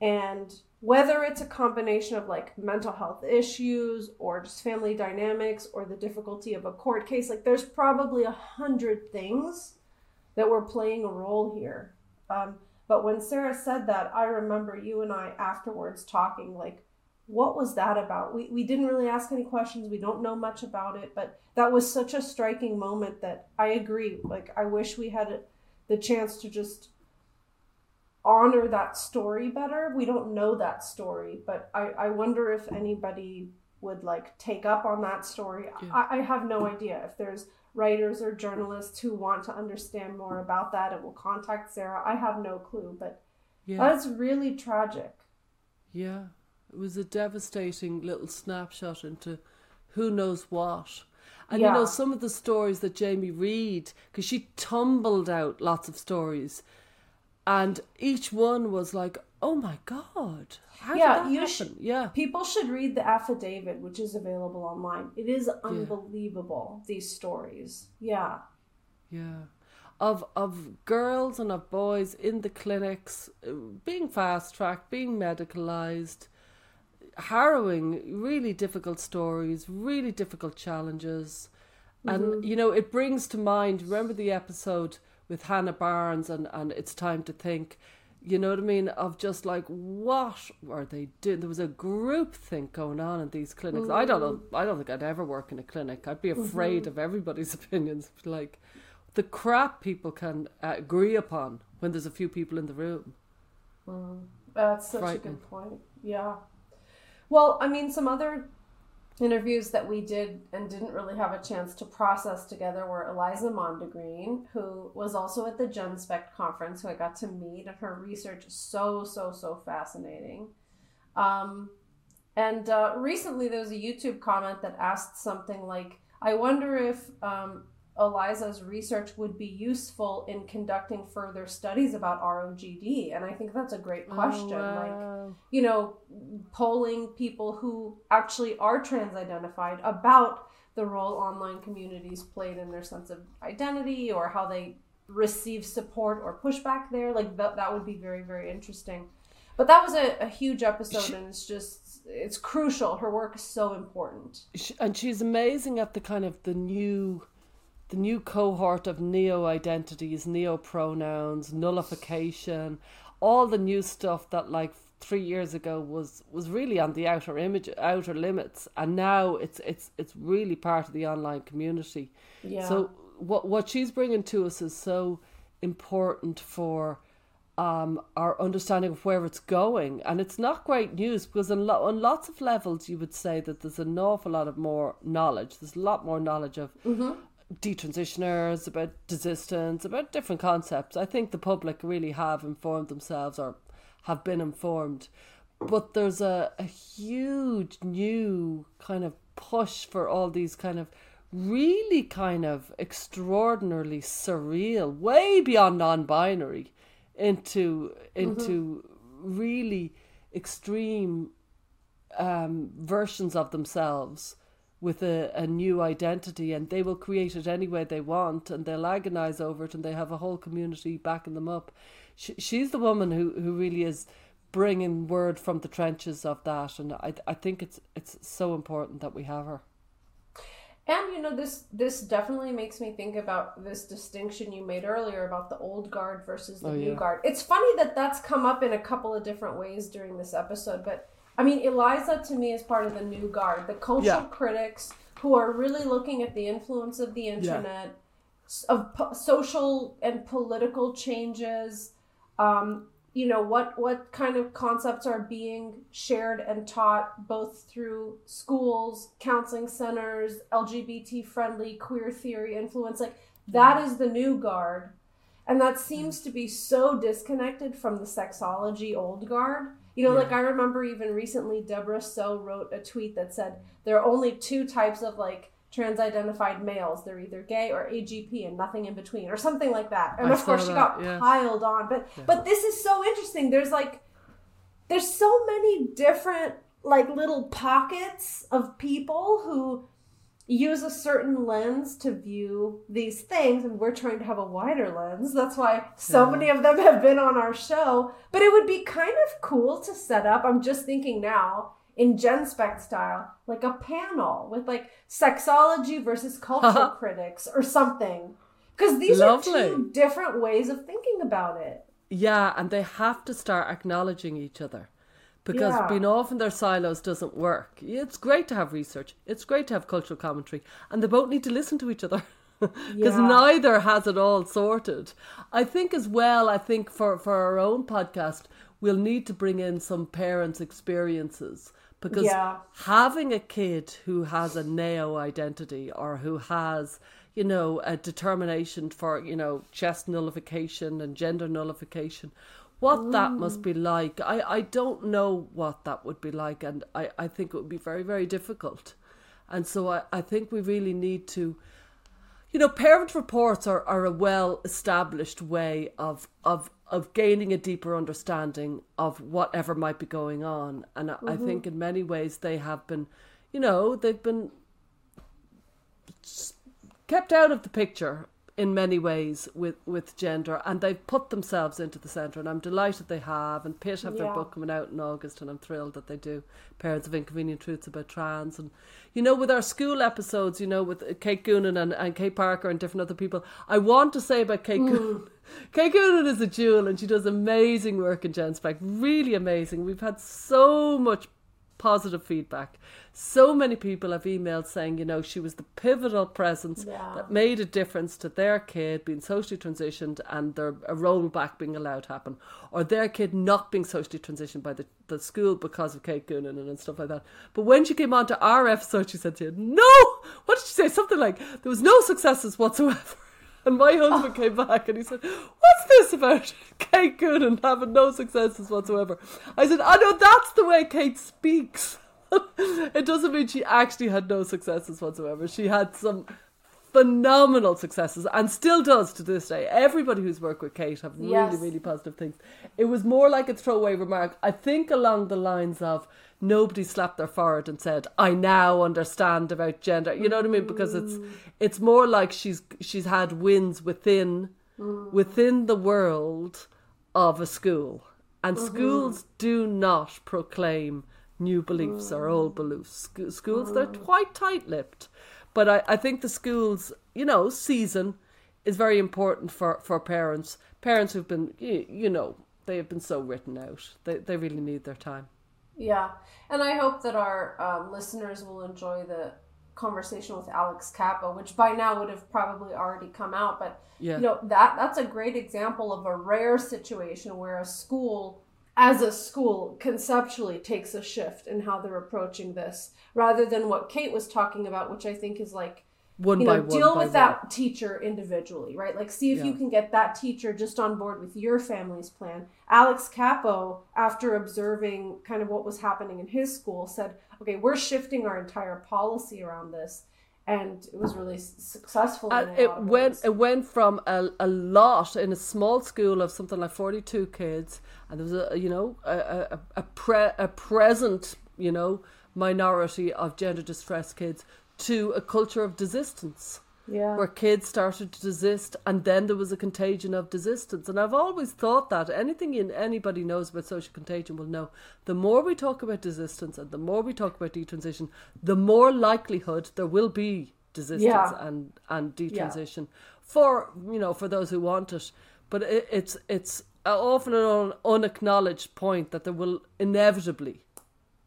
and whether it's a combination of like mental health issues or just family dynamics or the difficulty of a court case like there's probably a hundred things that were playing a role here. Um, but when sarah said that i remember you and i afterwards talking like what was that about? We, we didn't really ask any questions. We don't know much about it, but that was such a striking moment that I agree. Like, I wish we had the chance to just honor that story better. We don't know that story, but I, I wonder if anybody would like take up on that story. Yeah. I, I have no idea if there's writers or journalists who want to understand more about that and will contact Sarah. I have no clue, but yeah. that's really tragic. Yeah. It was a devastating little snapshot into who knows what. And yeah. you know, some of the stories that Jamie Reed, because she tumbled out lots of stories, and each one was like, oh my God. How yeah, you should, yeah. People should read the affidavit, which is available online. It is unbelievable, yeah. these stories. Yeah. Yeah. Of of girls and of boys in the clinics uh, being fast tracked, being medicalized, harrowing, really difficult stories, really difficult challenges. Mm-hmm. And, you know, it brings to mind, remember the episode with Hannah Barnes and, and It's Time to Think? You know what I mean? Of just like, what were they doing? There was a group think going on in these clinics. Mm-hmm. I don't know. I don't think I'd ever work in a clinic. I'd be afraid mm-hmm. of everybody's opinions. Like, the crap people can uh, agree upon when there's a few people in the room. Mm. That's such a good point. Yeah. Well, I mean, some other interviews that we did and didn't really have a chance to process together were Eliza Mondegreen, who was also at the Genspect conference, who I got to meet, and her research so, so, so fascinating. Um, and uh, recently there was a YouTube comment that asked something like, I wonder if um, Eliza's research would be useful in conducting further studies about ROGD? And I think that's a great oh, question. Oh, wow. Like, you know, polling people who actually are trans identified about the role online communities played in their sense of identity or how they receive support or pushback there. Like, that, that would be very, very interesting. But that was a, a huge episode, she, and it's just it's crucial. Her work is so important, and she's amazing at the kind of the new the new cohort of neo identities, neo pronouns, nullification, all the new stuff that like three years ago was was really on the outer image outer limits and now it's it's it's really part of the online community yeah so what what she's bringing to us is so important for um, our understanding of where it's going. And it's not great news because on, lo- on lots of levels, you would say that there's an awful lot of more knowledge. There's a lot more knowledge of mm-hmm detransitioners, about desistance, about different concepts. I think the public really have informed themselves or have been informed. But there's a, a huge new kind of push for all these kind of really kind of extraordinarily surreal, way beyond non-binary, into into mm-hmm. really extreme um, versions of themselves with a, a new identity and they will create it any way they want and they'll agonize over it and they have a whole community backing them up. She, she's the woman who, who really is bringing word from the trenches of that and I, I think it's it's so important that we have her. And you know this this definitely makes me think about this distinction you made earlier about the old guard versus the oh, new yeah. guard. It's funny that that's come up in a couple of different ways during this episode, but I mean, Eliza to me is part of the new guard, the cultural yeah. critics who are really looking at the influence of the internet, yeah. of po- social and political changes. Um, you know what what kind of concepts are being shared and taught both through schools, counseling centers, LGBT friendly queer theory influence. Like that is the new guard, and that seems to be so disconnected from the sexology old guard you know, yeah. like I remember even recently, Debra Soh wrote a tweet that said there are only two types of like trans identified males. They're either gay or AGP and nothing in between or something like that. And I of course she got yeah. piled on. But yeah. but this is so interesting. There's like there's so many different like little pockets of people who use a certain lens to view these things and we're trying to have a wider lens. That's why so yeah. many of them have been on our show. But it would be kind of cool to set up i'm just thinking now in genspect style like a panel with like sexology versus cultural critics or something. Because these Lovely. are two different ways of thinking about it. Yeah and they have to start acknowledging each other because Yeah. being off in their silos doesn't work. It's great to have research. It's great to have cultural commentary, and they both need to listen to each other. Because Yeah. neither has it all sorted. I think as well, I think for, for our own podcast, we'll need to bring in some parents' experiences because Yeah. having a kid who has a neo identity or who has you know a determination for you know chest nullification and gender nullification what that must be like i i don't know what that would be like and i i think it would be very very difficult. And so i i think we really need to you know, parent reports are, are a well established way of, of of gaining a deeper understanding of whatever might be going on. And I, I mm-hmm. think in many ways they have been, you know, they've been kept out of the picture in many ways with, with gender and they've put themselves into the centre and I'm delighted they have and Pitt have their book coming out in August and I'm thrilled that they do Parents of Inconvenient Truths about trans and you know with our school episodes you know with Kate Goonan and, and Kate Parker and different other people I want to say about Kate hmm. Goonan Kate Goonan is a jewel and she does amazing work in Genspect really amazing. We've had so much positive feedback. So many people have emailed saying, you know, she was the pivotal presence Yeah. that made a difference to their kid being socially transitioned and their a rollback being allowed to happen, or their kid not being socially transitioned by the, the school because of Kate Goonan and, and stuff like that. But when she came on to our episode, she said to you, no, what did she say? Something like, there was no successes whatsoever. And my husband came back and he said, What's this about Kate Goonan having no successes whatsoever? I said, I know that's the way Kate speaks. it doesn't mean she actually had no successes whatsoever. She had some phenomenal successes and still does to this day. Everybody who's worked with Kate have really, Yes. really positive things. It was more like a throwaway remark, I think along the lines of nobody slapped their forehead and said, I now understand about gender. You know what I mean? Because it's mm. it's more like she's she's had wins within mm. within the world of a school. And mm-hmm. schools do not proclaim new beliefs or old mm. beliefs. Scho- schools, they're quite tight lipped. But I, I think the schools, you know, season is very important for, for parents. Parents who've been, you, you know, they have been so written out. They, they really need their time. Yeah, and I hope that our um, listeners will enjoy the conversation with Alex Kappa, which by now would have probably already come out. But Yeah. you know that that's a great example of a rare situation where a school, as a school, conceptually takes a shift in how they're approaching this, rather than what Kate was talking about, which I think is like One you by know, one. deal with that teacher individually, right? Like, see if you can get that teacher just on board with your family's plan. Alex Capo, after observing kind of what was happening in his school, said, okay, we're shifting our entire policy around this. And it was really successful. in And it went ways. it went from a, a lot in a small school of something like forty two kids, and there was a you know a a, a, pre, a present you know minority of gender distressed kids to a culture of desistance yeah. where kids started to desist, and then there was a contagion of desistance. And I've always thought that anything in anybody knows about social contagion will know. The more we talk about desistance and the more we talk about detransition, the more likelihood there will be desistance Yeah. and and detransition for you know for those who want it. But it, it's it's often an un- unacknowledged point that there will inevitably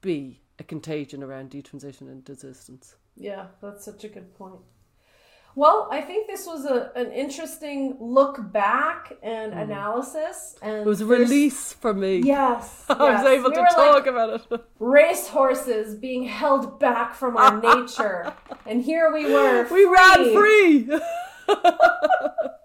be a contagion around detransition and desistance. Yeah, that's such a good point. Well, I think this was a, an interesting look back and mm. analysis. And. It was a release for me. Yes, I was able We to were like talk about it. race horses being held back from our nature, and here we were. We ran free.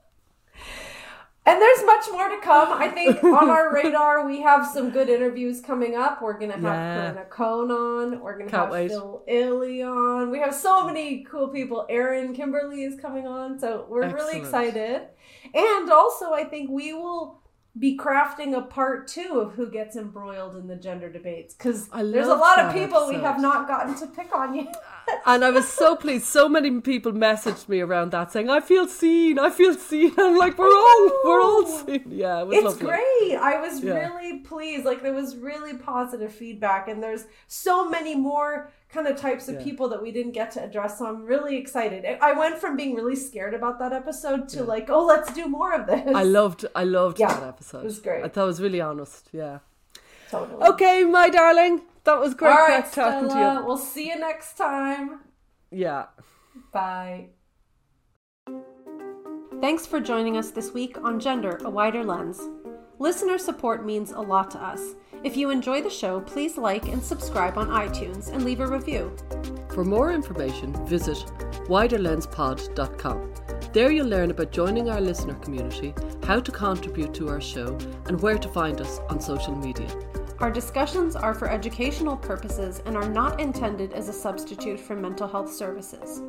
And there's much more to come. I think on our radar we have some good interviews coming up. We're gonna have Yeah. Corinna Cohn on. We're gonna have wait. Phil Illy on. We have so many cool people. Aaron Kimberly is coming on, so we're really excited. And also, I think we will be crafting a part two of who gets embroiled in the gender debates because there's a lot of people we have not gotten to pick on yet. and I was so pleased. So many people messaged me around that saying, "I feel seen. I feel seen." I'm like, "We're all, we're all oh, seen." Yeah, it was it's lovely. great. I was Yeah. really pleased. Like there was really positive feedback, and there's so many more kind of types of Yeah. people that we didn't get to address. So I'm really excited. I- went from being really scared about that episode to Yeah. like, oh, let's do more of this. I loved, I loved that episode. it was great. I thought it was really honest. Yeah. Totally. Okay, my darling. That was great All right, talking Stella. to you. We'll see you next time. Yeah. Bye. Thanks for joining us this week on Gender, a Wider Lens. Listener support means a lot to us. If you enjoy the show, please like and subscribe on iTunes and leave a review. For more information, visit widerlenspod.com. There you'll learn about joining our listener community, how to contribute to our show, and where to find us on social media. Our discussions are for educational purposes and are not intended as a substitute for mental health services.